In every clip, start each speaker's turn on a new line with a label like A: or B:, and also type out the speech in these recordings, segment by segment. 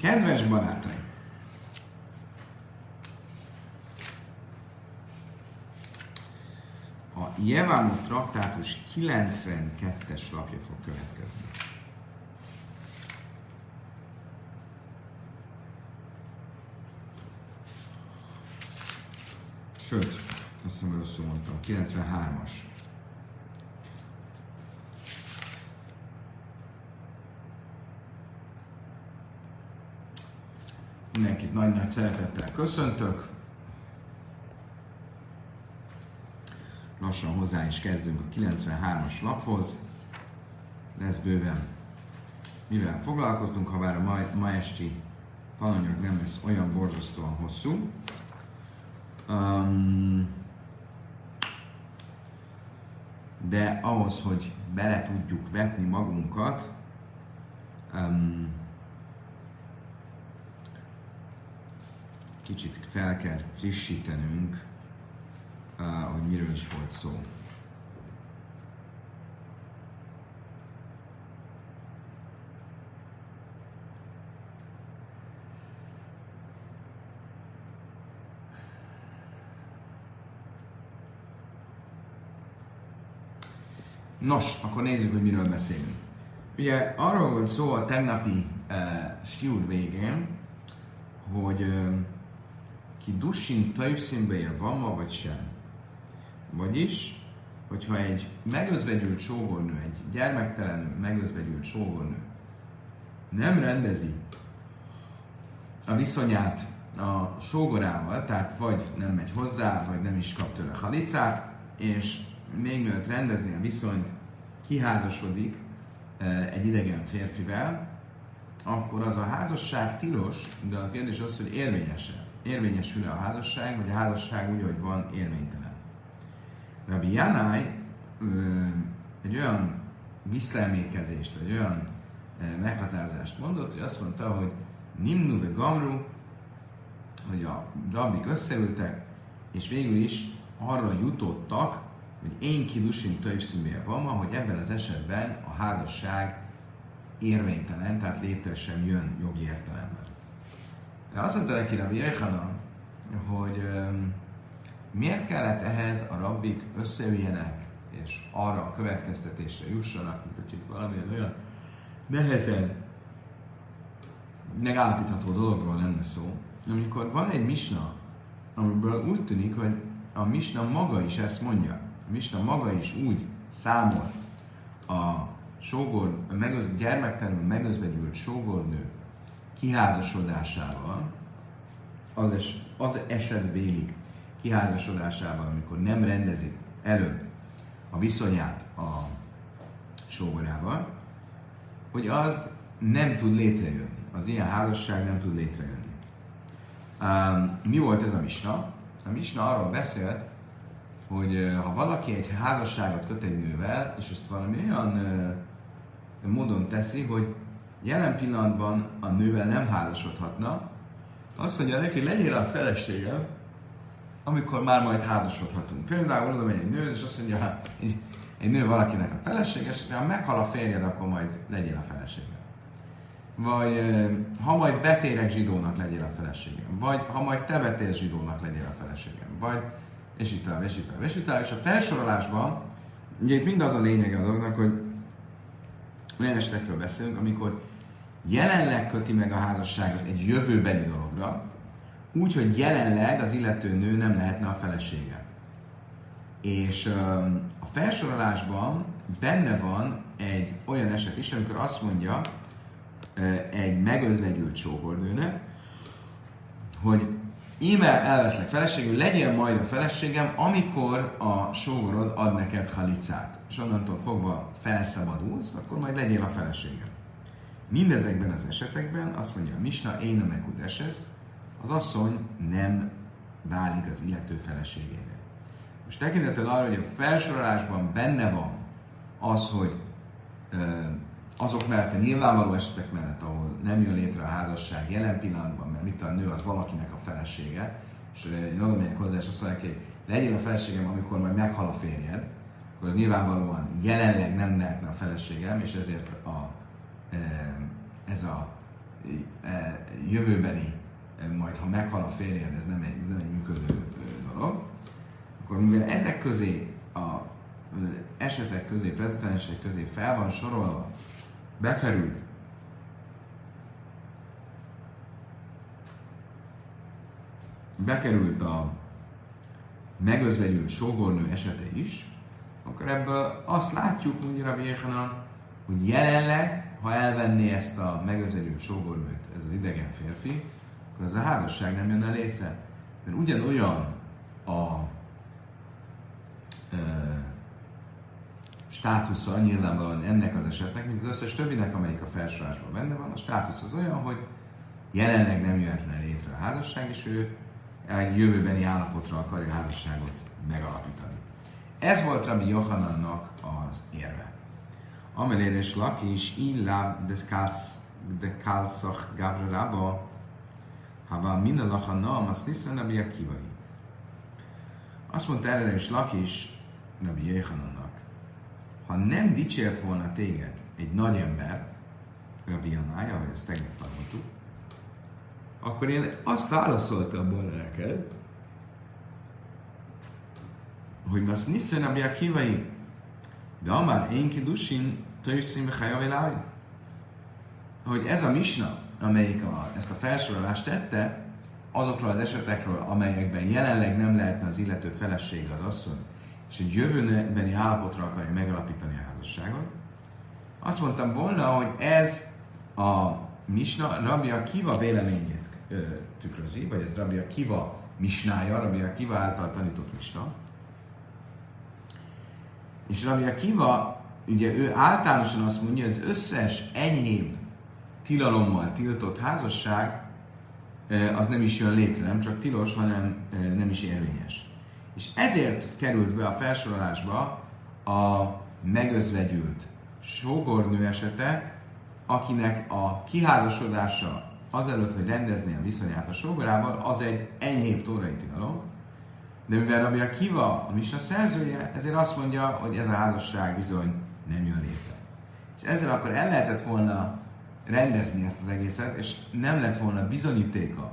A: Kedves barátaim! A Jevámot traktátus 92-es lapja fog következni. Sőt, azt hiszem rosszul mondtam, 93-as. Mindenkit nagy-nagy szeretettel köszöntök. Lassan hozzá is kezdünk a 93-as laphoz. Lesz bőven mivel foglalkoztunk, ha bár a ma, ma esti tananyag nem lesz olyan borzasztóan hosszú. Um, de ahhoz, hogy bele tudjuk vetni magunkat, um, kicsit fel kell frissítenünk, hogy miről is volt szó. Nos, akkor nézzük, hogy miről beszélünk. Ugye arról volt szó a tegnapi uh, stiúr végén, hogy uh, ki tőszínbe ér van vagy sem. Vagyis, hogyha egy megözvegyült sógornő, egy gyermektelen megözvegyült sógornő nem rendezi a viszonyát a sógorával, tehát vagy nem megy hozzá, vagy nem is kap tőle halicát, és még mielőtt rendezni a viszonyt, kiházasodik egy idegen férfivel, akkor az a házasság tilos, de a kérdés az, hogy érvényes-e. Érvényesül-e a házasság, vagy a házasság úgy, hogy van érvénytelen. Rabbi Janai egy olyan visszaemlékezést, vagy olyan meghatározást mondott, hogy azt mondta, hogy Nimnu ve Gamru, hogy a rabbik összeültek, és végül is arra jutottak, hogy én kidusin tőszínnél van hogy ebben az esetben a házasság érvénytelen, tehát létre sem jön jogi értelemben. De azt mondta neki Rabbi Jechana, hogy miért kellett ehhez a rabbik összeüljenek, és arra a következtetésre jussanak, mint hogy itt valamilyen olyan nehezen megállapítható dologról lenne szó, amikor van egy misna, amiből úgy tűnik, hogy a misna maga is ezt mondja. A misna maga is úgy számol a sógor, a megöz, gyermektelenül megözvegyült sógornő kiházasodásával, az, es, az esetbéli kiházasodásával, amikor nem rendezik előbb a viszonyát a sógorával, hogy az nem tud létrejönni. Az ilyen házasság nem tud létrejönni. Um, mi volt ez a misna? A misna arról beszélt, hogy ha valaki egy házasságot köt egy nővel, és ezt valami olyan uh, módon teszi, hogy jelen pillanatban a nővel nem házasodhatna, azt mondja neki, legyél a feleségem, amikor már majd házasodhatunk. Például oda megy egy nő, és azt mondja, hát egy, egy nő valakinek a felesége, és ha meghal a férjed, akkor majd legyél a feleségem. Vagy ha majd betérek zsidónak legyél a feleségem. Vagy ha majd te betérsz zsidónak legyél a feleségem. Vagy és itt tovább, és itt tovább, és itt tovább. És a felsorolásban, ugye itt mind az a lényege a dolognak, hogy olyan esetekről beszélünk, amikor jelenleg köti meg a házasságot egy jövőbeni dologra, úgy, hogy jelenleg az illető nő nem lehetne a felesége. És a felsorolásban benne van egy olyan eset is, amikor azt mondja egy megözvegyült sógornőnek, hogy íme elveszlek feleségül, legyen majd a feleségem, amikor a sógorod ad neked halicát. És onnantól fogva felszabadulsz, akkor majd legyél a feleségem. Mindezekben az esetekben azt mondja a Misna, én a megudesesz, az asszony nem válik az illető feleségére. Most tekintettel arra, hogy a felsorolásban benne van az, hogy azok mellett, a nyilvánvaló esetek mellett, ahol nem jön létre a házasság jelen pillanatban, mert mit a nő az valakinek a felesége, és én oda megyek hozzá, és azt mondják, hogy legyél a feleségem, amikor majd meghal a férjed, akkor nyilvánvalóan jelenleg nem lehetne a feleségem, és ezért a, ez a jövőbeni, majd ha meghal a férjed, ez nem egy, ez nem egy működő dolog, akkor mivel ezek közé a esetek közé, precedensek közé fel van sorolva, bekerül bekerült a megözvegyült sógornő esete is, akkor ebből azt látjuk, mondja a Yechanan, hogy jelenleg, ha elvenné ezt a megözvegyült sógornőt, ez az idegen férfi, akkor az a házasság nem jönne létre. Mert ugyanolyan a e, státusza nyilvánvalóan ennek az esetnek, mint az összes többinek, amelyik a felsorásban benne van. A státusz az olyan, hogy jelenleg nem jöhetne létre a házasság, és ő egy jövőbeni állapotra akarja a házasságot megalapítani. Ez volt Rabbi Johanannak az érve. Amelére és is illa de kalszach gabra rabba, ha van minden lachanam, azt hiszen Rabbi Akivai. Azt mondta erre is is Rabbi Johanannak, ha nem dicsért volna téged egy nagy ember, Rabbi Janája, ahogy ezt tegnap tanultuk, akkor én azt válaszoltam volna neked, hogy az niszön a hívai, de amár én kidusin, tőszín behajavilái. Hogy ez a misna, amelyik a, ezt a felsorolást tette, azokról az esetekről, amelyekben jelenleg nem lehetne az illető felesége az asszony, és egy jövőbeni állapotra akarja megalapítani a házasságot, azt mondtam volna, hogy ez a misna Rabbi Akiva véleményét ö, tükrözi, vagy ez Rabbi Akiva misnája, Rabbi Akiva által tanított misna. És Rabbi Akiva, ugye ő általánosan azt mondja, hogy az összes enyhébb tilalommal tiltott házasság az nem is jön létre, nem csak tilos, hanem nem is érvényes. És ezért került be a felsorolásba a megözvegyült sógornő esete, akinek a kiházasodása azelőtt, hogy rendezni a viszonyát a sógorával, az egy enyhébb tórai tilalom. De mivel Rabbi Akiva a Misna szerzője, ezért azt mondja, hogy ez a házasság bizony nem jön létre. És ezzel akkor el lehetett volna rendezni ezt az egészet, és nem lett volna bizonyítéka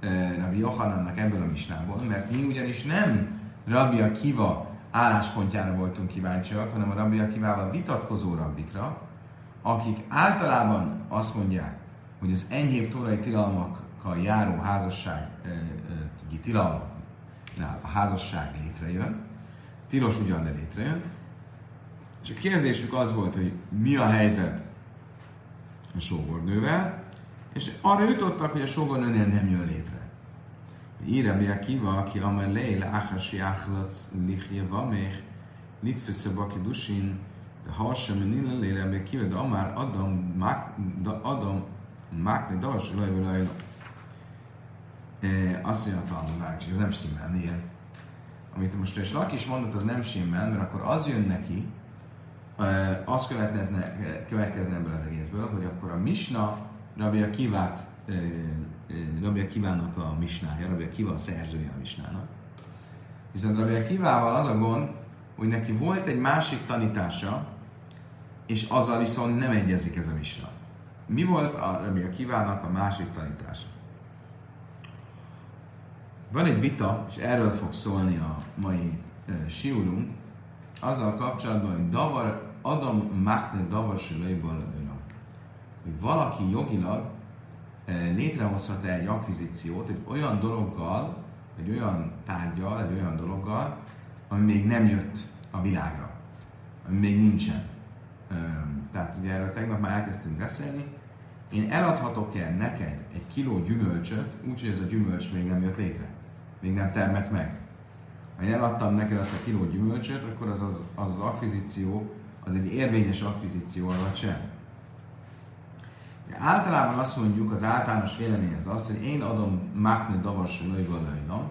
A: eh, Rabbi Johanannak ebből a misnából, mert mi ugyanis nem Rabbi Akiva álláspontjára voltunk kíváncsiak, hanem a Rabbi Akivával vitatkozó rabbikra, akik általában azt mondják, hogy az enyhébb torai tilalmakkal járó házasság tilalmaknál a házasság létrejön, tilos ugyan, de létrejön, és a kérdésük az volt, hogy mi a helyzet a sógornővel, és arra jutottak, hogy a sógornőnél nem jön létre. Írem Akiva, aki amely leil áhasi lichje van még, litfesze baki dusin, de ha sem nille lére Akiva, de amár Adam, Adam Mákni Davas Lajba Lajla. Azt mondja a tanulmány, hogy nem stimmel, miért? Amit most és Laki is mondott, az nem stimmel, mert akkor az jön neki, az következne, következne ebből az egészből, hogy akkor a Misna Rabbi Akivát, Rabbi Akivának a Misnája, Rabbi Akiva a szerzője a Misnának. Viszont Rabbi Akivával az a gond, hogy neki volt egy másik tanítása, és azzal viszont nem egyezik ez a Misna. Mi volt a Rabbi Akivának a másik tanítása? Van egy vita, és erről fog szólni a mai e, siurunk, azzal kapcsolatban, hogy davar, Adam Makne davar hogy valaki jogilag e, létrehozhat-e egy akvizíciót egy olyan dologgal, egy olyan tárgyal, egy olyan dologgal, ami még nem jött a világra, ami még nincsen. Tehát ugye erről tegnap már elkezdtünk beszélni, én eladhatok-e neked egy kiló gyümölcsöt, úgyhogy ez a gyümölcs még nem jött létre, még nem termett meg. Ha én eladtam neked azt a kiló gyümölcsöt, akkor az az, az, az akvizíció, az egy érvényes akvizíció, vagy sem. De általában azt mondjuk, az általános vélemény az az, hogy én adom Mákne Davas Lőjvalajna,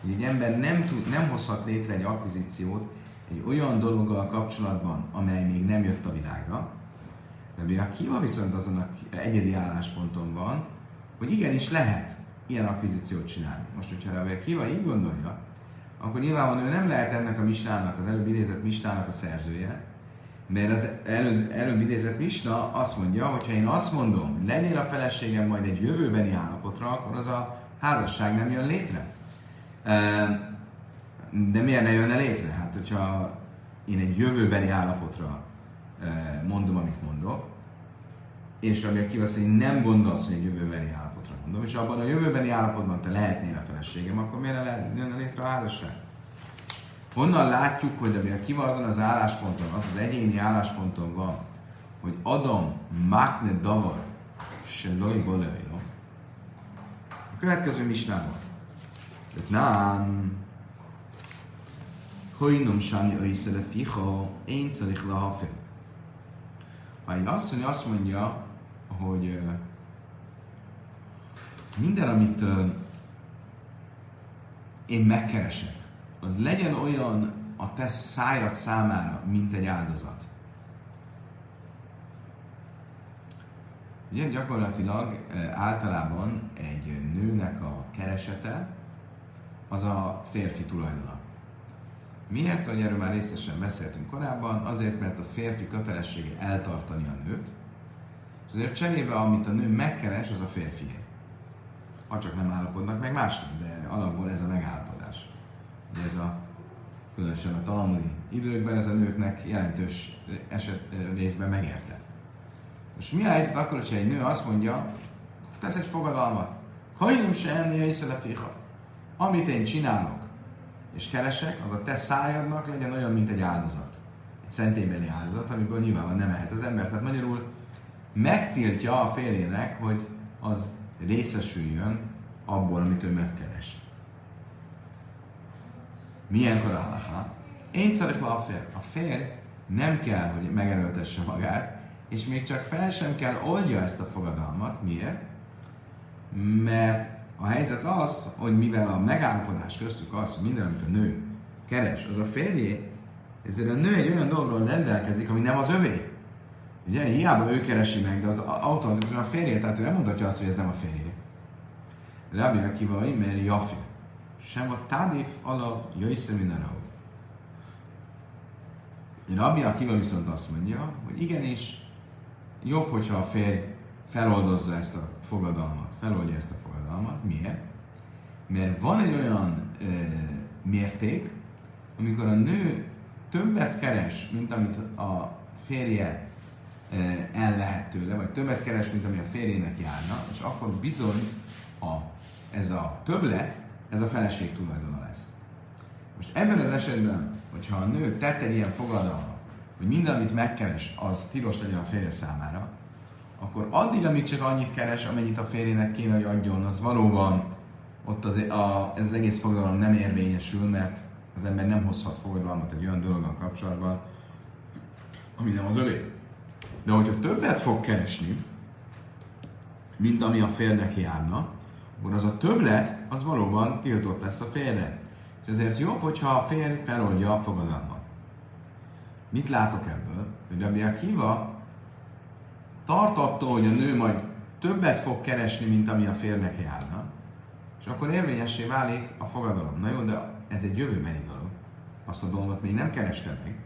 A: hogy egy ember nem, tud, nem hozhat létre egy akvizíciót egy olyan dologgal kapcsolatban, amely még nem jött a világra, Rabbi Akiva viszont azon a egyedi állásponton van, hogy igenis lehet ilyen akvizíciót csinálni. Most, hogyha Rabbi Akiva így gondolja, akkor nyilvánvalóan ő nem lehet ennek a misnának, az előbb idézett misnának a szerzője, Mert az előbb, előbb idézett Misna azt mondja, hogy ha én azt mondom, hogy legyél a feleségem majd egy jövőbeni állapotra, akkor az a házasság nem jön létre. De miért ne jönne létre? Hát, hogyha én egy jövőbeni állapotra mondom, amit mondok, és ami a kivasz, hogy nem gondolsz, hogy egy jövőbeni állapotra mondom, és abban a jövőbeni állapotban te lehetnél a feleségem, akkor miért ne lehetne létre a házasság? Honnan látjuk, hogy ami a kiva azon az állásponton, az az egyéni állásponton van, hogy Adam Makne Davar se loj A következő misnában. hogy nem Hojnom Sani Öjszele Ficha, én Celich Lahafel. Ha egy asszony azt mondja, hogy minden, amit én megkeresek, az legyen olyan a te szájad számára, mint egy áldozat. Ugye gyakorlatilag általában egy nőnek a keresete az a férfi tulajdona. Miért? Hogy erről már részesen beszéltünk korábban, azért, mert a férfi kötelessége eltartani a nőt, és azért cserébe, amit a nő megkeres, az a férfié. Ha csak nem állapodnak meg másnak, de alapból ez a megállapodás. Ez a különösen a talmudi időkben ez a nőknek jelentős eset részben megérte. Most mi a helyzet akkor, hogyha egy nő azt mondja, tesz egy fogadalmat, hajnum se enni a Amit én csinálok, és keresek, az a te szájadnak legyen olyan, mint egy áldozat. Egy szentélybeli áldozat, amiből nyilvánvalóan nem ehet az ember. Tehát magyarul megtiltja a férjének, hogy az részesüljön abból, amit ő megkeres. Milyen korállaha? Én szeretem a fér. A férj nem kell, hogy megerőltesse magát, és még csak fel sem kell oldja ezt a fogadalmat. Miért? Mert a helyzet az, hogy mivel a megállapodás köztük az, hogy minden, amit a nő keres, az a férjé, ezért a nő egy olyan dologról rendelkezik, ami nem az övé. Ugye, hiába ő keresi meg, de az automatikusan a férjé, tehát ő nem mondhatja azt, hogy ez nem a férjé. Rabbi Akiva, mert Jafi. Sem a tádif alatt jöjsze minden Rabbi Akiva viszont azt mondja, hogy igenis, jobb, hogyha a férj feloldozza ezt a fogadalmat, feloldja ezt a fogadalmat. Miért? Mert van egy olyan e, mérték, amikor a nő többet keres, mint amit a férje e, elvehet tőle, vagy többet keres, mint ami a férjének járna, és akkor bizony a, ez a többlet, ez a feleség tulajdona lesz. Most ebben az esetben, hogyha a nő tett egy ilyen fogadalmat, hogy minden, amit megkeres, az tilos legyen a férje számára, akkor addig, amíg csak annyit keres, amennyit a férjének kéne, hogy adjon, az valóban ott az, a, ez az egész fogadalom nem érvényesül, mert az ember nem hozhat fogadalmat egy olyan dologgal kapcsolatban, ami nem az övé. De hogyha többet fog keresni, mint ami a férnek járna, akkor az a többlet, az valóban tiltott lesz a férnek. És ezért jobb, hogyha a férj feloldja a fogadalmat. Mit látok ebből? Hogy Rabbi Akiva tart attól, hogy a nő majd többet fog keresni, mint ami a férnek járna, és akkor érvényessé válik a fogadalom. Na jó, de ez egy jövőbeni dolog. Azt a dolgot még nem kerested meg.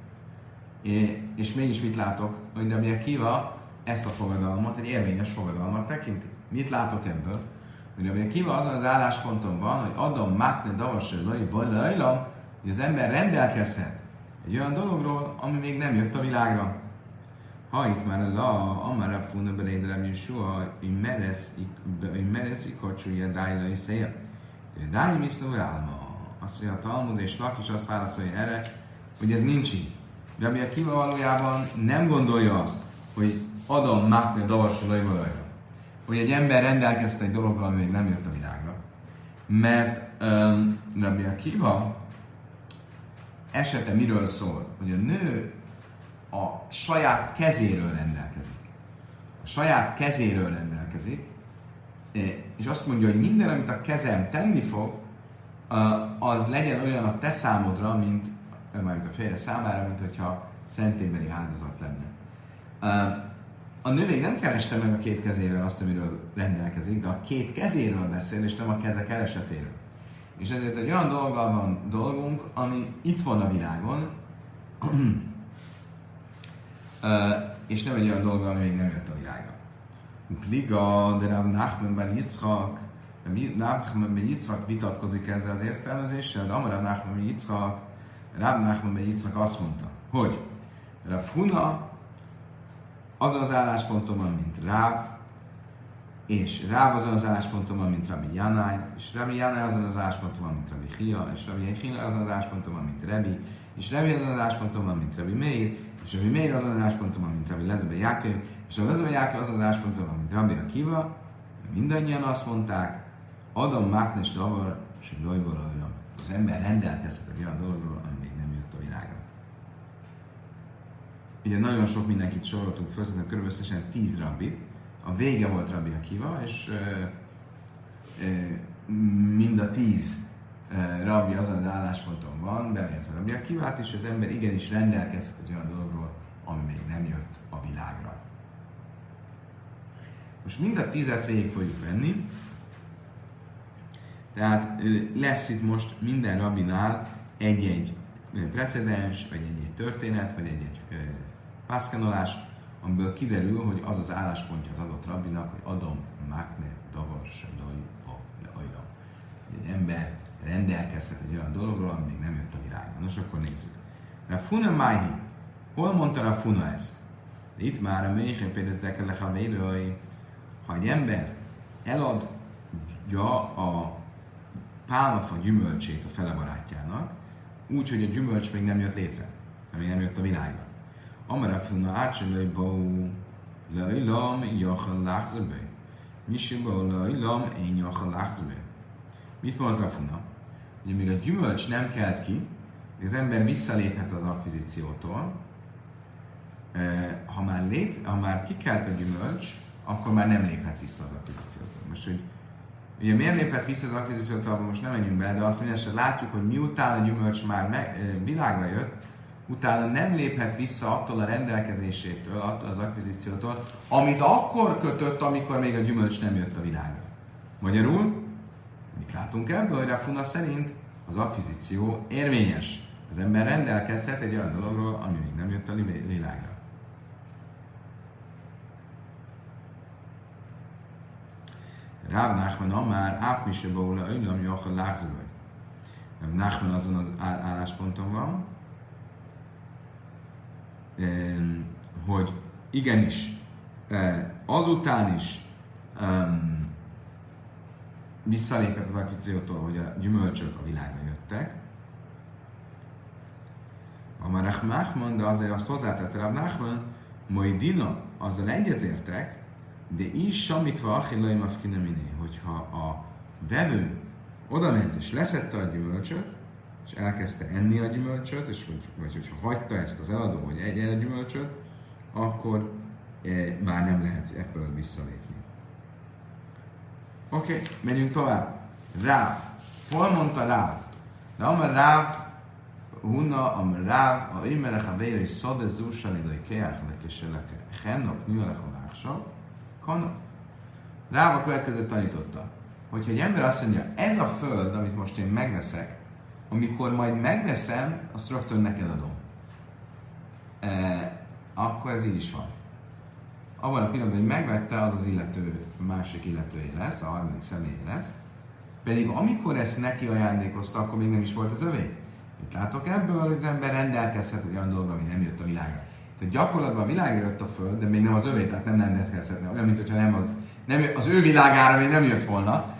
A: És mégis mit látok? Hogy Rabbi Kiva ezt a fogadalmat egy érvényes fogadalmat tekinti. Mit látok ebből? Hogy Rabbi Kiva azon az állásponton van, hogy Adam Makne Davasai Lai Bajlajlam, hogy az ember rendelkezhet egy olyan dologról, ami még nem jött a világra. Ha itt már la, amara funa berédelem Yeshua, hogy meresz ikacsúja dájla és szél. Dájla misztó álma. Azt mondja a Talmud és Lak is azt válaszolja erre, hogy ez nincs így. Rabbi Akiva valójában nem gondolja azt, hogy Adam Makne Davasolai valajra. Hogy egy ember rendelkezte egy dologgal, ami még nem jött a világra. Mert um, Rabbi Akiva esete miről szól? Hogy a nő a saját kezéről rendelkezik. A saját kezéről rendelkezik, és azt mondja, hogy minden, amit a kezem tenni fog, az legyen olyan a te számodra, mint majd a férje számára, mint hogyha szentélybeli áldozat lenne. A még nem kereste meg a két kezével azt, amiről rendelkezik, de a két kezéről beszél, és nem a keze keresetéről. És ezért egy olyan dolggal van dolgunk, ami itt van a világon, és nem egy olyan dolog, ami még nem jött a világra. Pliga, de Rav Nachman ben Yitzchak, Nachman ben Yitzchak vitatkozik ezzel az értelmezéssel, de Amarav Nachman ben Yitzchak, Rav Nachman ben Yitzchak azt mondta, hogy Rav azon az állásponton van, mint Ráv, és Ráv azon az állásponton van, mint Rabbi Janai, és Rabbi Janai azon az állásponton van, mint Rabbi Chia, és Rabbi Chia azon az állásponton van, mint Rebi, és Rebi azon az állásponton van, mint Rabbi Meir, és Rabbi Meir azon az állásponton van, mint Rabbi Lezebe Jákő, és Rabbi Lezebe Jákő azon az állásponton van, mint Rabbi Akiva, mindannyian azt mondták, Adam Máknes Davar, és Lojból Az ember rendelkezhet egy olyan dologról, ami még nem jött a világra. Ugye nagyon sok mindenkit soroltunk föl, szerintem körülbelül összesen 10 rabbit. A vége volt Rabbi Akiva, és e, e, mind a tíz e, rabbi azon az állásponton van, beleértve Rabbi Akivát, és az ember igenis rendelkezhet egy olyan dologról, ami még nem jött a világra. Most mind a tízet végig fogjuk venni, tehát lesz itt most minden rabinál egy-egy precedens, vagy egy-egy történet, vagy egy-egy pászkanolás, amiből kiderül, hogy az az álláspontja az adott rabbinak, hogy adom mákne davar se ajra. Egy ember rendelkezhet egy olyan dologról, ami még nem jött a világban. Nos, akkor nézzük. A funa máhi. Hol mondta a funa ezt? De itt már a méhen például dekele ha egy ember eladja a pálmafa gyümölcsét a fele barátjának, úgy, hogy a gyümölcs még nem jött létre, ami nem jött a világra. Amara funa ácsolai bau lejlam jachal láchzebe. Misi bau lejlam én jachal láchzebe. Mit mondta a funa? Hogy még a gyümölcs nem kelt ki, az ember visszaléphet az akvizíciótól, ha már, lét, ha már kikelt a gyümölcs, akkor már nem léphet vissza az akvizíciótól. Most, hogy Ugye miért lépett vissza az akvizíciótól, most nem menjünk be, de azt mindesetre látjuk, hogy miután a gyümölcs már meg, világra jött, utána nem léphet vissza attól a rendelkezésétől, attól az akvizíciótól, amit akkor kötött, amikor még a gyümölcs nem jött a világra. Magyarul, mit látunk ebből, hogy Rafuna szerint az akvizíció érvényes. Az ember rendelkezhet egy olyan dologról, ami még nem jött a világra. Ráv Nachman Amár, Áf Mise Baula, Önylam, Jocha Lászlói. Nachman azon az állásponton van, hogy igenis, azután is visszalépett az akvizíciótól, hogy a gyümölcsök a világra jöttek. A Marach Nachman, de azért azt hozzátette Rab Nachman, Moidina, azzal egyetértek, de is samitva achillai miné, hogyha a vevő oda ment és leszette a gyümölcsöt, és elkezdte enni a gyümölcsöt, és hogy, vagy hogyha hagyta ezt az eladó, hogy egyen a gyümölcsöt, akkor e, már nem lehet ebből visszalépni. Oké, okay, menjünk tovább. Ráv. Hol mondta Ráv? De amar Ráv, Huna, amar Ráv, a imerech a vére is szade zúsan idő keják lekeseleke. Hennok nyúlek a vágsa, kana. Ráv a következőt tanította, hogyha egy ember azt mondja, ez a föld, amit most én megveszek, amikor majd megveszem, azt rögtön neked adom. E, akkor ez így is van. Abban a pillanatban, hogy megvette, az az illető, másik illetője lesz, a harmadik személy lesz. Pedig amikor ezt neki ajándékozta, akkor még nem is volt az övé. Itt látok ebből, hogy az ember rendelkezhet egy olyan dolog, ami nem jött a világra. Tehát gyakorlatban a világra jött a föld, de még nem az övé, tehát nem rendelkezhetne. Olyan, mint hogyha nem az, nem, az ő világára még nem jött volna,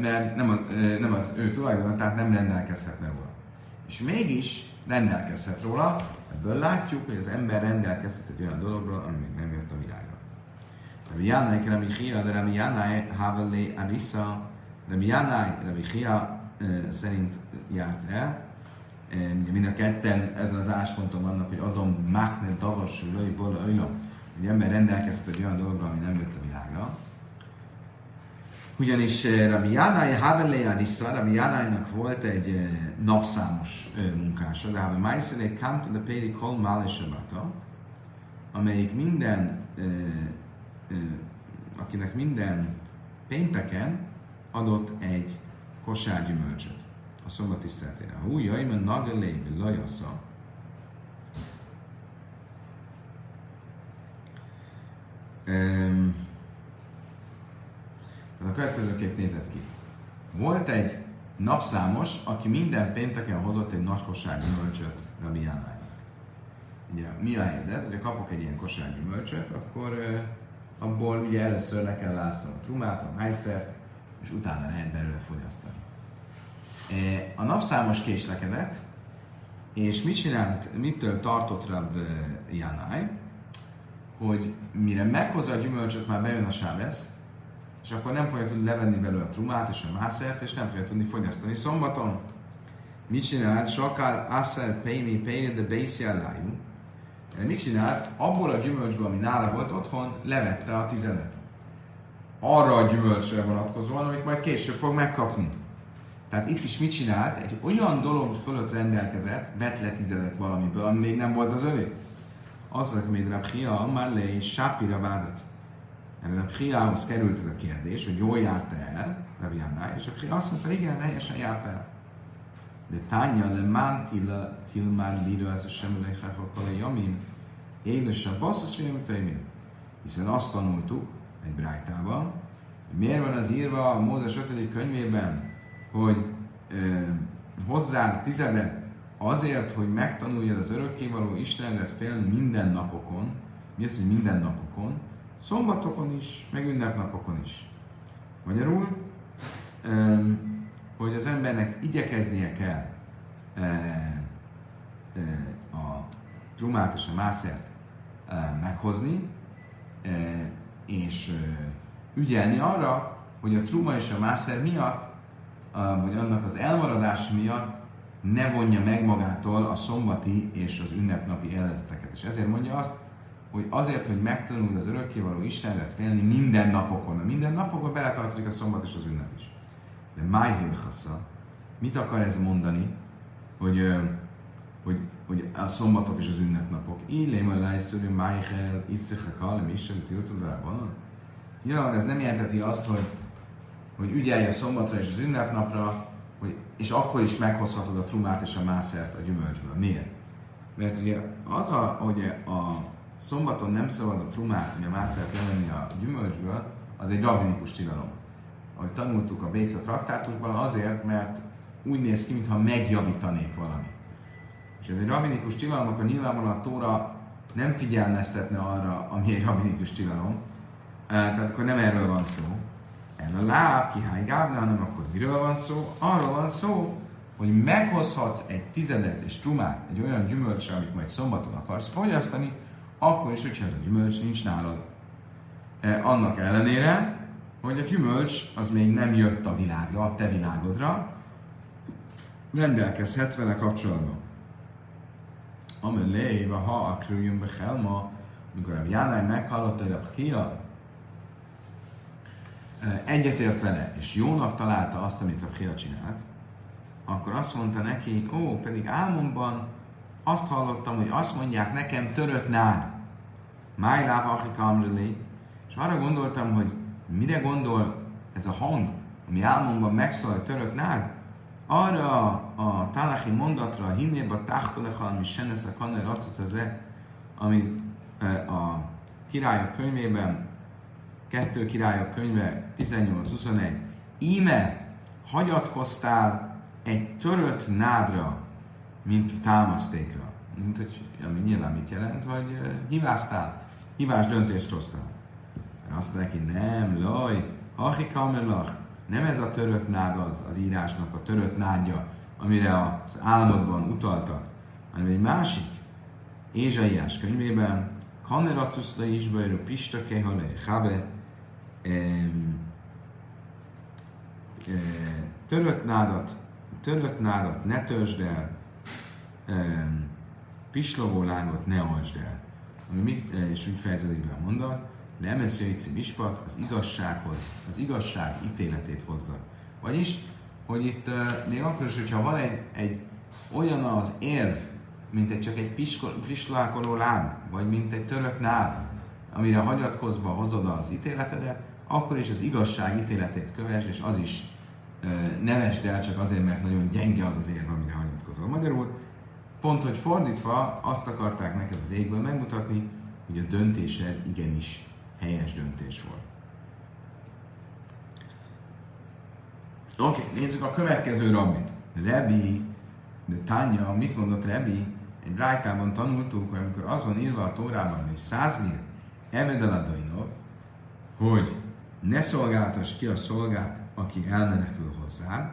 A: mert nem az, nem az ő tulajdona, tehát nem rendelkezhetne róla. És mégis rendelkezhet róla, ebből látjuk, hogy az ember rendelkezhet egy olyan dologról, ami még nem jött a világra. Rabbi Jánai, Rabbi Chia, de Rabbi Jánai, Havelé, Arisa, Rabbi Jánai, Rabbi Chia szerint járt el, Ugye mind a ketten ezen az ásponton vannak, hogy adom Mákne, Davas, Löj, Bola, Öjla, hogy ember rendelkezhet egy olyan dologra, ami nem jött a világra. Ugyanis eh, Rabbi Jánai Havelé Arissa, Rabbi Jánájnak volt egy eh, napszámos eh, munkása, de Havelé Májszele Kant de Péri Kol Mále amelyik minden, akinek minden pénteken adott egy kosár gyümölcsöt a szombat tiszteletére. Hú, jaj, mert nagelé, lajasza. Um, a következőképp nézett ki. Volt egy napszámos, aki minden pénteken hozott egy nagy kosár gyümölcsöt Rabbi Jánának. Ugye mi a helyzet? Hogyha kapok egy ilyen kosár gyümölcsöt, akkor uh, abból ugye először le kell lásznom a trumát, a májszert, és utána lehet belőle fogyasztani. A napszámos késlekedett, és mit csinált, mitől tartott Rab Janai, hogy mire meghozza a gyümölcsöt, már bejön a sábesz, és akkor nem fogja tudni levenni belőle a trumát és a mászert, és nem fogja tudni fogyasztani szombaton. Mit csinált? Sakál Asser Paymi Payne de Base Jellájú. Mit csinált? Abból a gyümölcsből, ami nála volt otthon, levette a tizedet. Arra a gyümölcsre vonatkozóan, amit majd később fog megkapni. Tehát itt is mit csinált? Egy olyan dolog fölött rendelkezett, vett le tizedet valamiből, ami még nem volt az övé. Az, hogy még Rabhia, már le és Sápira vádat. Erre Rabhiahoz került ez a kérdés, hogy jól járt el, Rabjánál, és Rabhia azt mondta, igen, helyesen járt el. De tánya, de mán tilmár lira, ez a semmelej a jamin, éles a basszus filmteimin. Hiszen azt tanultuk egy brájtában, hogy miért van az írva a Mózes 5. könyvében, hogy ö, hozzá tizedet azért, hogy megtanuljad az örökkévaló Istenret félni minden napokon. Mi az, hogy minden napokon? Szombatokon is, meg ünnepnapokon is. Magyarul, hogy az embernek igyekeznie kell ö, ö, a trumát és a mászert ö, meghozni, és ügyelni arra, hogy a truma és a mászer miatt vagy annak az elmaradás miatt ne vonja meg magától a szombati és az ünnepnapi élvezeteket. És ezért mondja azt, hogy azért, hogy megtanuld az örökkévaló Istenret félni minden napokon. A minden napokon beletartozik a szombat és az ünnep is. De Májhil mit akar ez mondani, hogy, hogy, hogy a szombatok és az ünnepnapok. Illém a lájszörű Májhel, Iszechakal, Misel, Tiltudrában. Nyilván ez nem jelenteti azt, hogy hogy ügyelj a szombatra és az ünnepnapra, hogy, és akkor is meghozhatod a trumát és a mászert a gyümölcsből. Miért? Mert ugye az, a, hogy a szombaton nem szabad a trumát vagy a mászert levenni a gyümölcsből, az egy rabinikus tilalom. Ahogy tanultuk a Béca traktátusban, azért, mert úgy néz ki, mintha megjavítanék valami. És ez egy rabinikus tilalom, akkor nyilvánvalóan a Tóra nem figyelmeztetne arra, ami egy rabinikus tilalom. Tehát akkor nem erről van szó, a láb, kihány gábnál, hanem akkor miről van szó? Arról van szó, hogy meghozhatsz egy tizedet és trumát egy olyan gyümölcsre, amit majd szombaton akarsz fogyasztani, akkor is, hogyha ez a gyümölcs nincs nálad. E, annak ellenére, hogy a gyümölcs az még nem jött a világra, a te világodra, rendelkezhetsz vele kapcsolatban. Amelé, ha a krüljön be helma, mikor a Jánály meghallotta, hogy a Pchia egyetért vele, és jónak találta azt, amit a Pchia csinált, akkor azt mondta neki, ó, pedig álmomban azt hallottam, hogy azt mondják nekem törött nád. Májláv Achikamrili. És arra gondoltam, hogy mire gondol ez a hang, ami álmomban megszól, törött nád? Arra a Tálachi mondatra, a hinnéba táhtolechal, mi senesz a kaner amit a királyok könyvében Kettő királyok könyve 18-21. Íme hagyatkoztál egy törött nádra, mint támasztékra. Mint hogy, ami nyilván mit jelent, hogy uh, hibáztál, hibás döntést hoztál. Azt neki, nem, laj, hachi kamelach, nem ez a törött nád az, az írásnak a törött nádja, amire az álmodban utaltak, hanem egy másik Ézsaiás könyvében, Kaneracuszla is bajró Pista Kehale Habe, törött nádat, törött nádat ne törzsd el, pislogó lángot ne alsd el. Ami mit, és úgy fejeződik be a mondat, de emeszőici mispat az igazsághoz, az igazság ítéletét hozza. Vagyis, hogy itt még akkor is, hogyha van egy, egy olyan az érv, mint egy csak egy pislákoló lán, vagy mint egy törött nád, amire hagyatkozva hozod az ítéletedet, akkor is az igazság ítéletét köves, és az is e, nevesd el csak azért, mert nagyon gyenge az az érv, amire hagyatkozol. Magyarul pont, hogy fordítva azt akarták neked az égből megmutatni, hogy a döntésed igenis helyes döntés volt. Oké, okay, nézzük a következő rabbit. Rebi, de Tánya, mit mondott Rebi? Egy rájtában tanultuk, hogy amikor az van írva a Tórában, hogy százmir evedeladainok, hogy ne szolgáltass ki a szolgát, aki elmenekül hozzád,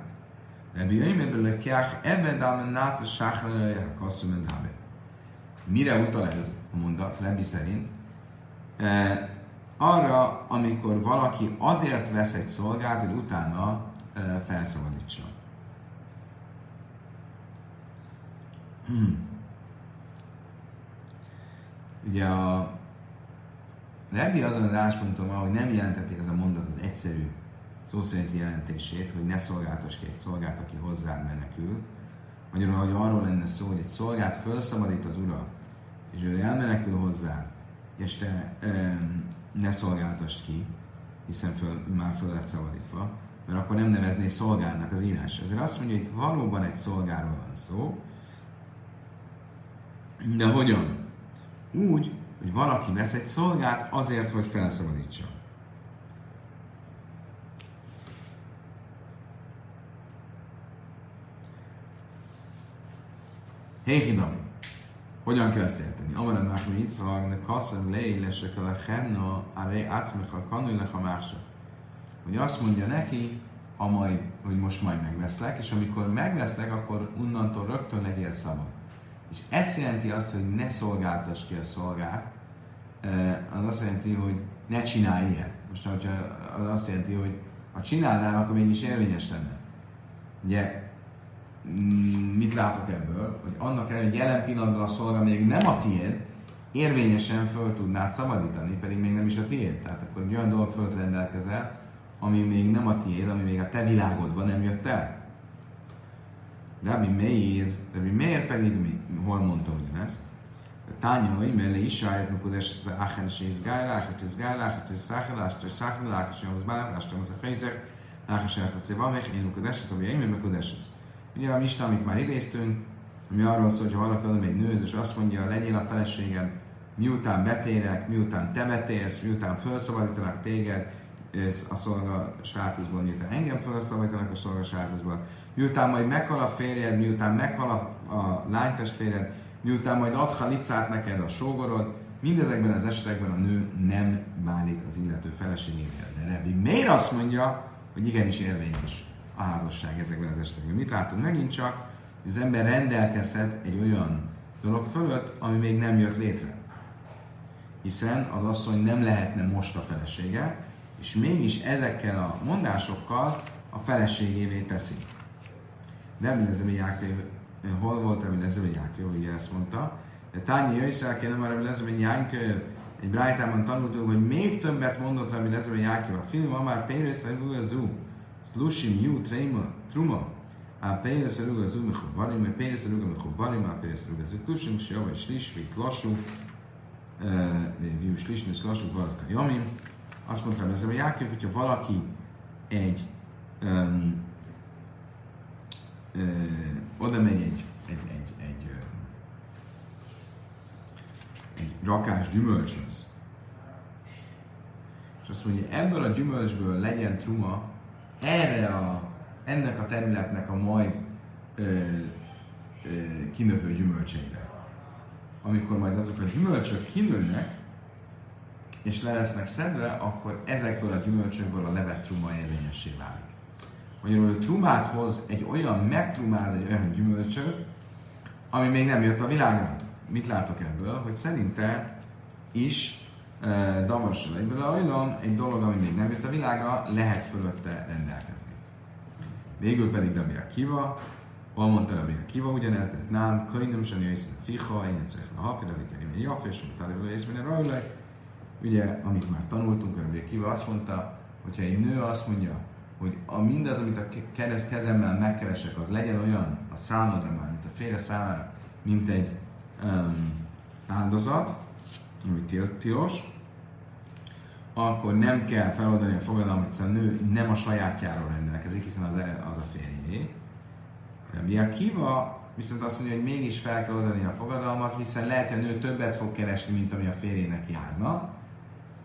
A: Rebi Jöjmérből lekiach evedelmen nász a sáhra kasszum Mire utal ez a mondat, Rebi szerint? E, arra, amikor valaki azért vesz egy szolgát, hogy utána e, felszabadítson. Hmm. Ugye a Rebbi azon az állásponton van, hogy nem jelenteti ez a mondat az egyszerű szó szerinti jelentését, hogy ne szolgáltass ki egy szolgát, aki hozzád menekül. Magyarul, hogy arról lenne szó, hogy egy szolgát felszabadít az ura, és ő elmenekül hozzá, és te e, ne szolgáltasd ki, hiszen föl, már föl lett szabadítva, mert akkor nem nevezné szolgálnak az írás. Ezért azt mondja, hogy itt valóban egy szolgáról van szó, de hogyan? Úgy, hogy valaki vesz egy szolgát azért, hogy felszabadítsa. Héhidam. Hogyan kell ezt érteni? Amara Nachmi Yitzhak, ne kasszem leélesek a henna, a ré átszmecha kanulnek a mások. Hogy azt mondja neki, a majd, hogy most majd megveszlek, és amikor megveszlek, akkor onnantól rögtön legyél szabad. És ez jelenti azt, hogy ne szolgáltass ki a szolgát, az azt jelenti, hogy ne csinálj ilyet. Most, hogyha az azt jelenti, hogy ha csinálnál, akkor mégis érvényes lenne. Ugye, mit látok ebből? Hogy annak ellenére, hogy jelen pillanatban a szolga még nem a tiéd, érvényesen föl tudnád szabadítani, pedig még nem is a tiéd. Tehát akkor egy olyan dolog fölt rendelkezel, ami még nem a tiéd, ami még a te világodban nem jött el. Rabbi Meir, Rabbi Meir pedig mi, hol mondta ugyanezt? Tánya, hogy mele is saját az áhen ez gájlák, és ez gájlák, és ez száhelás, és száhelák, és az bálás, és az a fejzek, láhas el a cévamech, én mukudes, és ami én mukudes. Ugye a Mista, amit már idéztünk, ami arról szól, hogy ha valaki oda egy nőz, és azt mondja, legyél a feleségem, miután betérek, miután te betérsz, miután felszabadítanak téged, a szolga státuszból, miután engem felszabadítanak a szolga státuszból, miután majd meghal a férjed, miután meghal a, a lánytestvéred, miután majd ad halicát neked a sógorod, mindezekben az esetekben a nő nem válik az illető feleségével. De Rebbi miért azt mondja, hogy igenis érvényes a házasság ezekben az esetekben. Mit látunk megint csak, hogy az ember rendelkezhet egy olyan dolog fölött, ami még nem jött létre. Hiszen az asszony nem lehetne most a felesége, és mégis ezekkel a mondásokkal a feleségévé teszi. Rebbi Jákov hol volt Rabbi Lezebe Jákő, ugye ezt mondta. De Tányi Jöjszel kéne már Rabbi Lezebe Jákő, egy brájtában tanultunk, hogy még többet mondott Rabbi Lezebe Jákő. A film van már Pérész a Zú, Lusim Jú, Tréma, Truma, a Pérész a Zú, Mechovarim, a Pérész a Mechovarim, a Pérész a Zú, Lusim, Sjava, Slis, Vit, Lassú, Viu, Slis, Nis, Lassú, Valaka, Jamim. Azt mondta Rabbi Lezebe Jákő, hogyha valaki egy um, oda megy egy, egy, egy, egy, egy rakás gyümölcshöz, és azt mondja, ebből a gyümölcsből legyen truma erre a, ennek a területnek a majd ö, ö, kinövő gyümölcseire. Amikor majd azok a gyümölcsök kinőnek, és le lesznek szedve, akkor ezekből a gyümölcsökből a levet truma érvényessé válik. Magyarul trumát hoz egy olyan, megtrumáz egy olyan gyümölcsöt, ami még nem jött a világra. Mit látok ebből? Hogy szerinte is e, Davassal egyből a egy dolog, ami még nem jött a világra, lehet fölötte rendelkezni. Végül pedig Rabbi Akiva, ahol mondta Rabbi Akiva ugyanez, de nem, könyvöm sem jöjjön a fiha, én egyszer a hafi, Rabbi Kerim, Jaf, és találja és minden rajlek. Ugye, amit már tanultunk, Rabbi Akiva azt mondta, hogyha egy nő azt mondja, hogy a mindaz, amit a kereszt kezemmel megkeresek, az legyen olyan a számodra már, mint a félre számára, mint egy um, áldozat, ami tilos, akkor nem kell feloldani a fogadalmat, hiszen a nő nem a sajátjáról rendelkezik, hiszen az, az a férjé. Rabbi Akiva viszont azt mondja, hogy mégis fel kell oldani a fogadalmat, hiszen lehet, hogy a nő többet fog keresni, mint ami a férjének járna,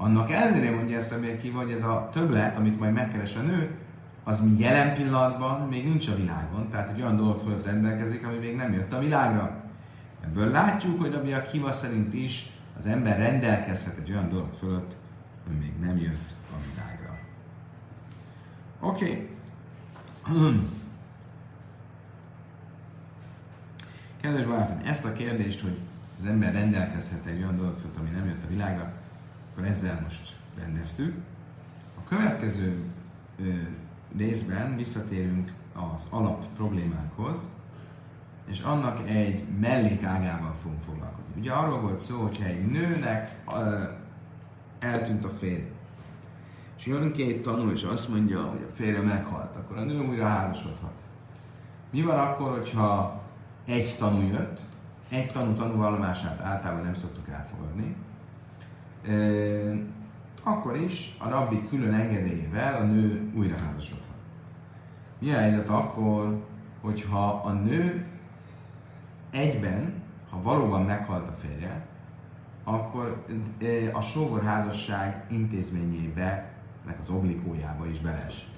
A: Annak ellenére mondja ezt a ki, hogy ez a többlet, amit majd megkeres a nő, az mi jelen pillanatban még nincs a világon, tehát egy olyan dolog fölött rendelkezik, ami még nem jött a világra. Ebből látjuk, hogy a Kiva szerint is az ember rendelkezhet egy olyan dolog fölött, ami még nem jött a világra. Oké. Okay. Kedves barátom, ezt a kérdést, hogy az ember rendelkezhet egy olyan dolog fölött, ami nem jött a világra, akkor ezzel most rendeztük. A következő ö, részben visszatérünk az alap problémákhoz, és annak egy mellékágával fogunk foglalkozni. Ugye arról volt szó, hogyha egy nőnek ö, eltűnt a férj, és jön két tanul, és azt mondja, hogy a férje meghalt, akkor a nő újra házasodhat. Mi van akkor, hogyha egy tanú jött, egy tanú tanúvallomását általában nem szoktuk elfogadni, akkor is a rabbi külön engedélyével a nő újra házasodhat. Mi a helyzet akkor, hogyha a nő egyben, ha valóban meghalt a férje, akkor a sógorházasság intézményébe, meg az oblikójába is beleesik.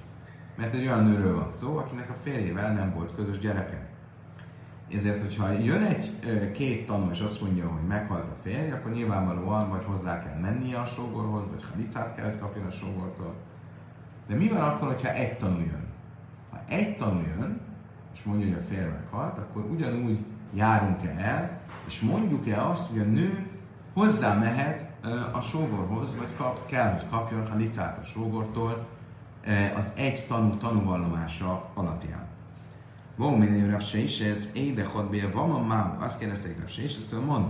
A: Mert egy olyan nőről van szó, akinek a férjével nem volt közös gyereke. Ezért, hogyha jön egy két tanú, és azt mondja, hogy meghalt a férj, akkor nyilvánvalóan vagy hozzá kell mennie a sógorhoz, vagy halicát kell, hogy kapjon a sógortól. De mi van akkor, hogyha egy tanú jön? Ha egy tanú jön, és mondja, hogy a férj meghalt, akkor ugyanúgy járunk-e el, és mondjuk-e azt, hogy a nő hozzá mehet a sógorhoz, vagy kap, kell, hogy kapjon halicát a sógortól az egy tanú tanúvallomása alapján. Vóminém Rav ez édechod bé vama mám. Azt kérdezték Rav Seises, mond,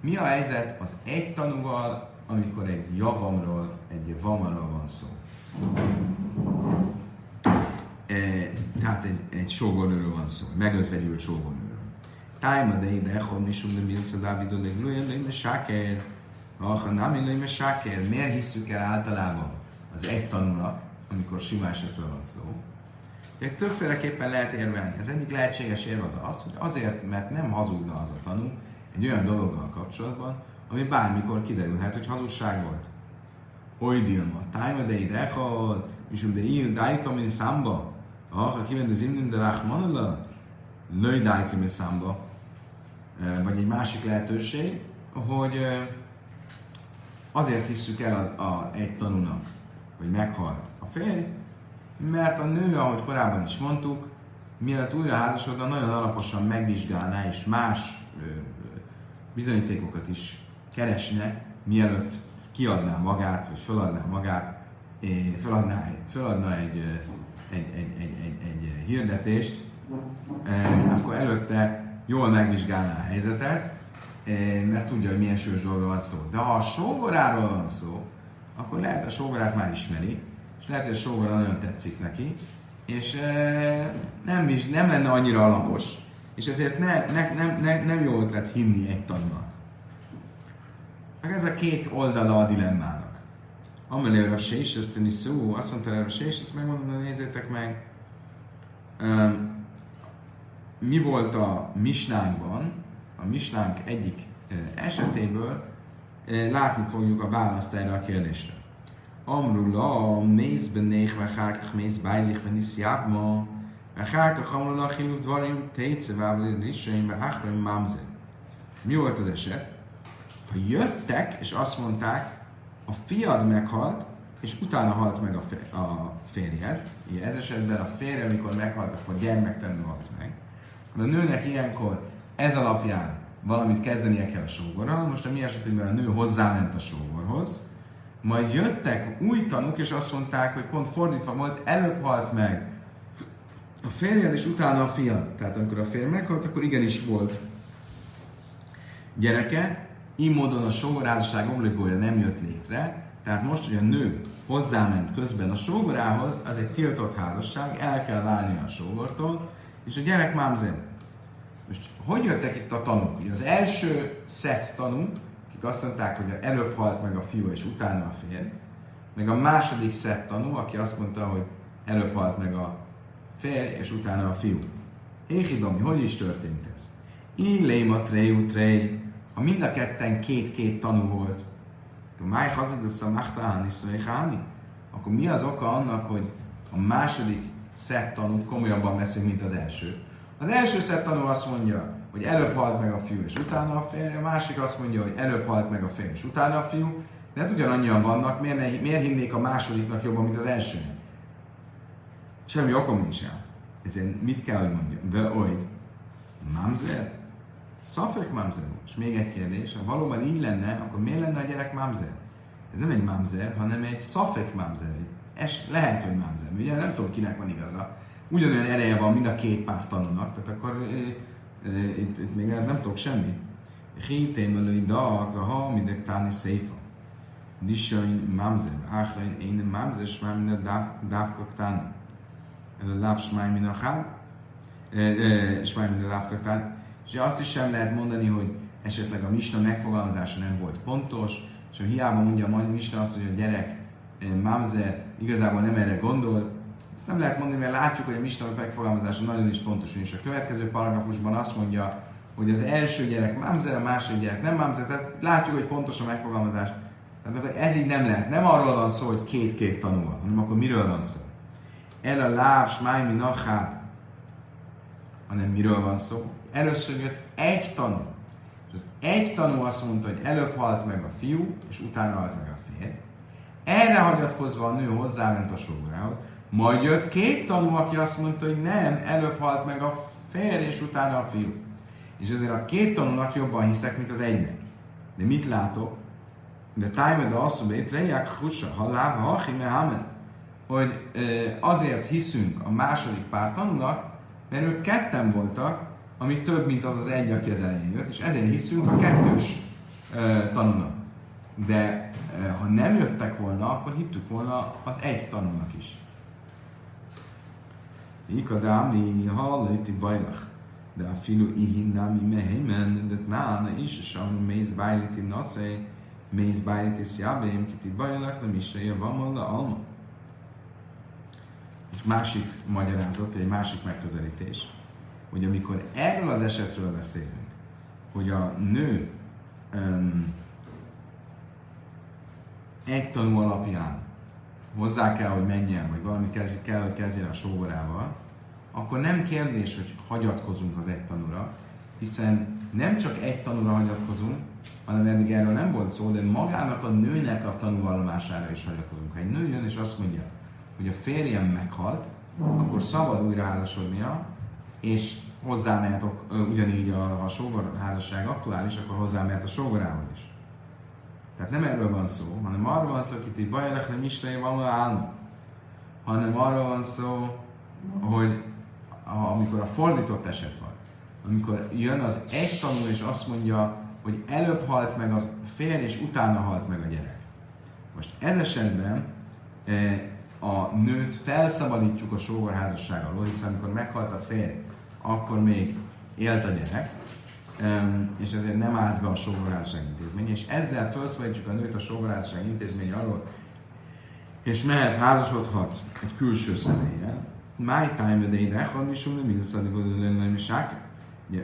A: mi a helyzet az egy tanúval, amikor egy javamról, egy vamaról van szó? E, tehát egy, egy sógornőről van szó, megözvegyült sógornőről. Echod misum de milsza Dávidon de glújön de sáker. Ha nem illő sáker, miért hiszük el általában az egy tanúnak, amikor sima esetről van szó? Ugye többféleképpen lehet érvelni. Az egyik lehetséges érv az az, hogy azért, mert nem hazudna az a tanú egy olyan dologgal kapcsolatban, ami bármikor kiderülhet, hogy hazugság volt. Oly Dilma, tájma de ide echol, és de ilyen dájka, mint számba, ha kiment az imnin de rachmanula, nőj dájka, mint számba. Vagy egy másik lehetőség, hogy azért hisszük el a, a, egy tanúnak, hogy meghalt a férj, mert a nő, ahogy korábban is mondtuk, mielőtt újra házasodna, nagyon alaposan megvizsgálná, és más ö, bizonyítékokat is keresne, mielőtt kiadná magát, vagy feladná magát, feladná, feladna egy, egy, egy, egy, egy, egy hirdetést, akkor előtte jól megvizsgálná a helyzetet, mert tudja, hogy milyen sőzsorról van szó. De ha a sógoráról van szó, akkor lehet a sógorát már ismeri, és lehet, hogy a sógora nagyon tetszik neki, és e, nem, is, nem lenne annyira alapos, és ezért ne, ne, nem, ne, nem jó ötlet hinni egy tannak. Meg ez a két oldala a dilemmának. Amelőre a sés, ezt szó, azt mondta a sés, ezt megmondom, nézzétek meg mi volt a misnánkban, a misnánk egyik esetéből látni fogjuk a választ erre a kérdésre. Amrula, mész benék, vagy hárkach mész bájlik, vagy nisziábma, vagy hárkach amrula, hívjuk dvarim, tétszevávli, vagy áhraim. Mi volt az eset? Ha jöttek, és azt mondták, a fiad meghalt, és utána halt meg a férjed. Ugye ez esetben a férje, amikor meghalt, akkor gyermektelen halt meg. A nőnek ilyenkor ez alapján valamit kezdenie kell a sógorral, most a mi esetünkben a nő hozzáment a sógorhoz, majd jöttek új tanúk, és azt mondták, hogy pont fordítva volt, előbb halt meg. A férjed, és utána a fia. Tehát amikor a férj meghalt, akkor igenis volt gyereke, így módon a sógorházasság obligója nem jött létre, tehát most, hogy a nő hozzáment közben a sógorához, az egy tiltott házasság, el kell válni a sógortól, és a gyerek mámzén. Most hogy jöttek itt a tanúk? Ugye az első szett tanú, akik azt mondták, hogy előbb halt meg a fiú, és utána a férj, meg a második szett tanú, aki azt mondta, hogy előbb halt meg a férj, és utána a fiú. Héhidomi, hogy is történt ez? a tréjú tré, ha mind a ketten két-két tanú volt, Máj hazid a Machtáni Háni? Akkor mi az oka annak, hogy a második szett tanút komolyabban veszik, mint az első? Az első szett tanú azt mondja, hogy előbb halt meg a fiú, és utána a férj, a másik azt mondja, hogy előbb halt meg a férj, és utána a fiú, de hát ugyanannyian vannak, miért, ne, miért hinnék a másodiknak jobban, mint az elsőnek? Semmi okom nincs el. Ezért mit kell, hogy mondjam? De oly, mamzer? Szafek mamzer. És még egy kérdés, ha valóban így lenne, akkor miért lenne a gyerek mamzer? Ez nem egy mamzer, hanem egy szafek mamzer. Es, lehet, hogy mamzer. Ugye nem tudom, kinek van igaza. Ugyanolyan ereje van mind a két pár tanulnak, tehát akkor e, e, itt, itt még nem tudok semmi. Hitém elői dag, ha mindek táni széfa. Nishain mamzer, áhrain én mamzer, smájmin a dávkak táni. Láv smájmin a hál, smájmin a dávkak táni. És azt is sem lehet mondani, hogy esetleg a misna megfogalmazása nem volt pontos, és hiába mondja a misna azt, hogy a gyerek mamzer igazából nem erre gondol, ezt nem lehet mondani, mert látjuk, hogy a Misna megfogalmazása nagyon is pontos, és a következő paragrafusban azt mondja, hogy az első gyerek mamzer, a második gyerek nem mamzer, tehát látjuk, hogy pontos a megfogalmazás. Tehát akkor ez így nem lehet. Nem arról van szó, hogy két-két tanul, hanem akkor miről van szó? El a láv, smájmi, nachát, hanem miről van szó? Először jött egy tanú. És az egy tanú azt mondta, hogy előbb halt meg a fiú, és utána halt meg a. Erre hagyatkozva a nő hozzáment a sógorához. Majd jött két tanú, aki azt mondta, hogy nem, előbb halt meg a férj, és utána a fiú. És ezért a két tanúnak jobban hiszek, mint az egynek. De mit látok? De tájmed azt mondja, itt reják hussa, halál, ha hamen, hogy azért hiszünk a második pár tanúnak, mert ők ketten voltak, ami több, mint az az egy, aki az elején jött, és ezért hiszünk a kettős tanúnak. De ha nem jöttek volna, akkor hittük volna az egy tanúnak is. Ikadámi hallati bajlach. De a filu ihinnami mehemen, de nána is, és a méz bájliti naszé, méz bájliti szjábém, kiti bajlach, nem is se van alma. És másik magyarázat, vagy egy másik megközelítés, hogy amikor erről az esetről beszélünk, hogy a nő um, egy tanú alapján hozzá kell, hogy menjen, vagy valami kezd, kell, hogy kezdjen a sógorával, akkor nem kérdés, hogy hagyatkozunk az egy tanúra, hiszen nem csak egy tanúra hagyatkozunk, hanem eddig erről nem volt szó, de magának a nőnek a tanúvallomására is hagyatkozunk. Ha egy nő jön és azt mondja, hogy a férjem meghalt, akkor szabad újra és hozzámehet ugyanígy a, a sógor házasság aktuális, akkor hozzámehet a sógorához is. Tehát nem erről van szó, hanem arról van szó, hogy itt bajelek nem ismeré van állna, hanem arról van szó, hogy amikor a fordított eset van, amikor jön az egy tanul és azt mondja, hogy előbb halt meg az férj, és utána halt meg a gyerek. Most ez esetben e, a nőt felszabadítjuk a sógorházasság alól, hiszen amikor meghalt a férj, akkor még élt a gyerek, és ezért nem állt be a sógorházasság intézmény, és ezzel felszabadítjuk a nőt a sógorházasság intézmény alól, és mehet házasodhat egy külső személyen, My time de ide, ha mi sumni, mi nem is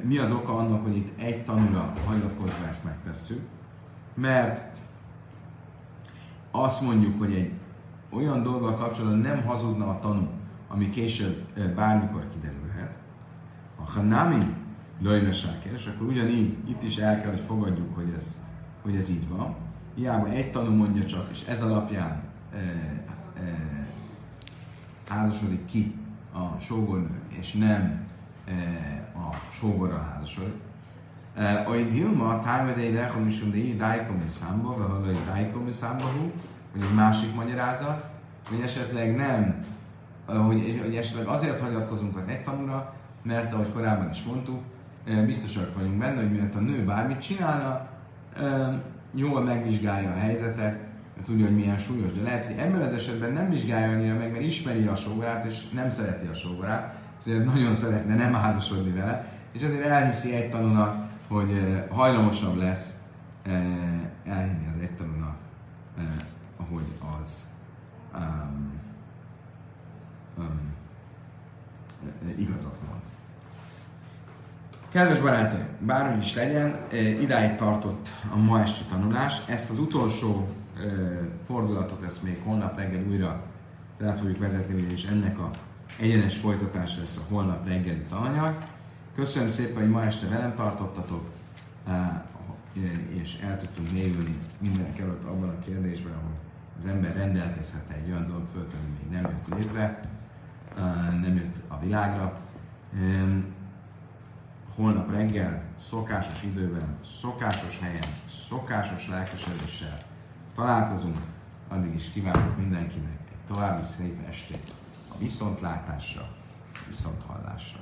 A: Mi az oka annak, hogy itt egy tanúra hagyatkozva ezt megtesszük? Mert azt mondjuk, hogy egy olyan dolggal kapcsolatban nem hazudna a tanú, ami később bármikor kiderülhet. A hanami és akkor ugyanígy itt is el kell, hogy fogadjuk, hogy ez, hogy ez így van. Hiába egy tanú mondja csak, és ez alapján e, e, házasodik ki a sógornő, és nem e, a sógorra házasod. A Dilma, tájmedei rechomisum de dájkom és számba, vagy dájkom és számba vagy egy másik magyarázat, hogy esetleg nem, hogy, hogy esetleg azért hagyatkozunk az egy tanúra, mert ahogy korábban is mondtuk, biztosak vagyunk benne, hogy miért a nő bármit csinálna, jól megvizsgálja a helyzetet, tudja, hogy milyen súlyos, de lehet, hogy ebben az esetben nem vizsgálja annyira meg, mert ismeri a sógorát, és nem szereti a sógorát, és nagyon szeretne nem házasodni vele, és ezért elhiszi egy tanúnak, hogy hajlamosabb lesz elhinni az egy tanúnak, ahogy az um, um, igazat van. Kedves barátaim, bárhogy is legyen, idáig tartott a ma esti tanulás. Ezt az utolsó fordulatot, ezt még holnap reggel újra el fogjuk vezetni, és ennek a egyenes folytatás lesz a holnap reggeli tananyag. Köszönöm szépen, hogy ma este velem tartottatok, és el tudtunk mélyülni mindenek előtt abban a kérdésben, hogy az ember rendelkezhet egy olyan dolog föl, még nem jött létre, nem jött a világra. Holnap reggel, szokásos időben, szokásos helyen, szokásos lelkesedéssel találkozunk. Addig is kívánok mindenkinek egy további szép estét a viszontlátásra, viszonthallásra.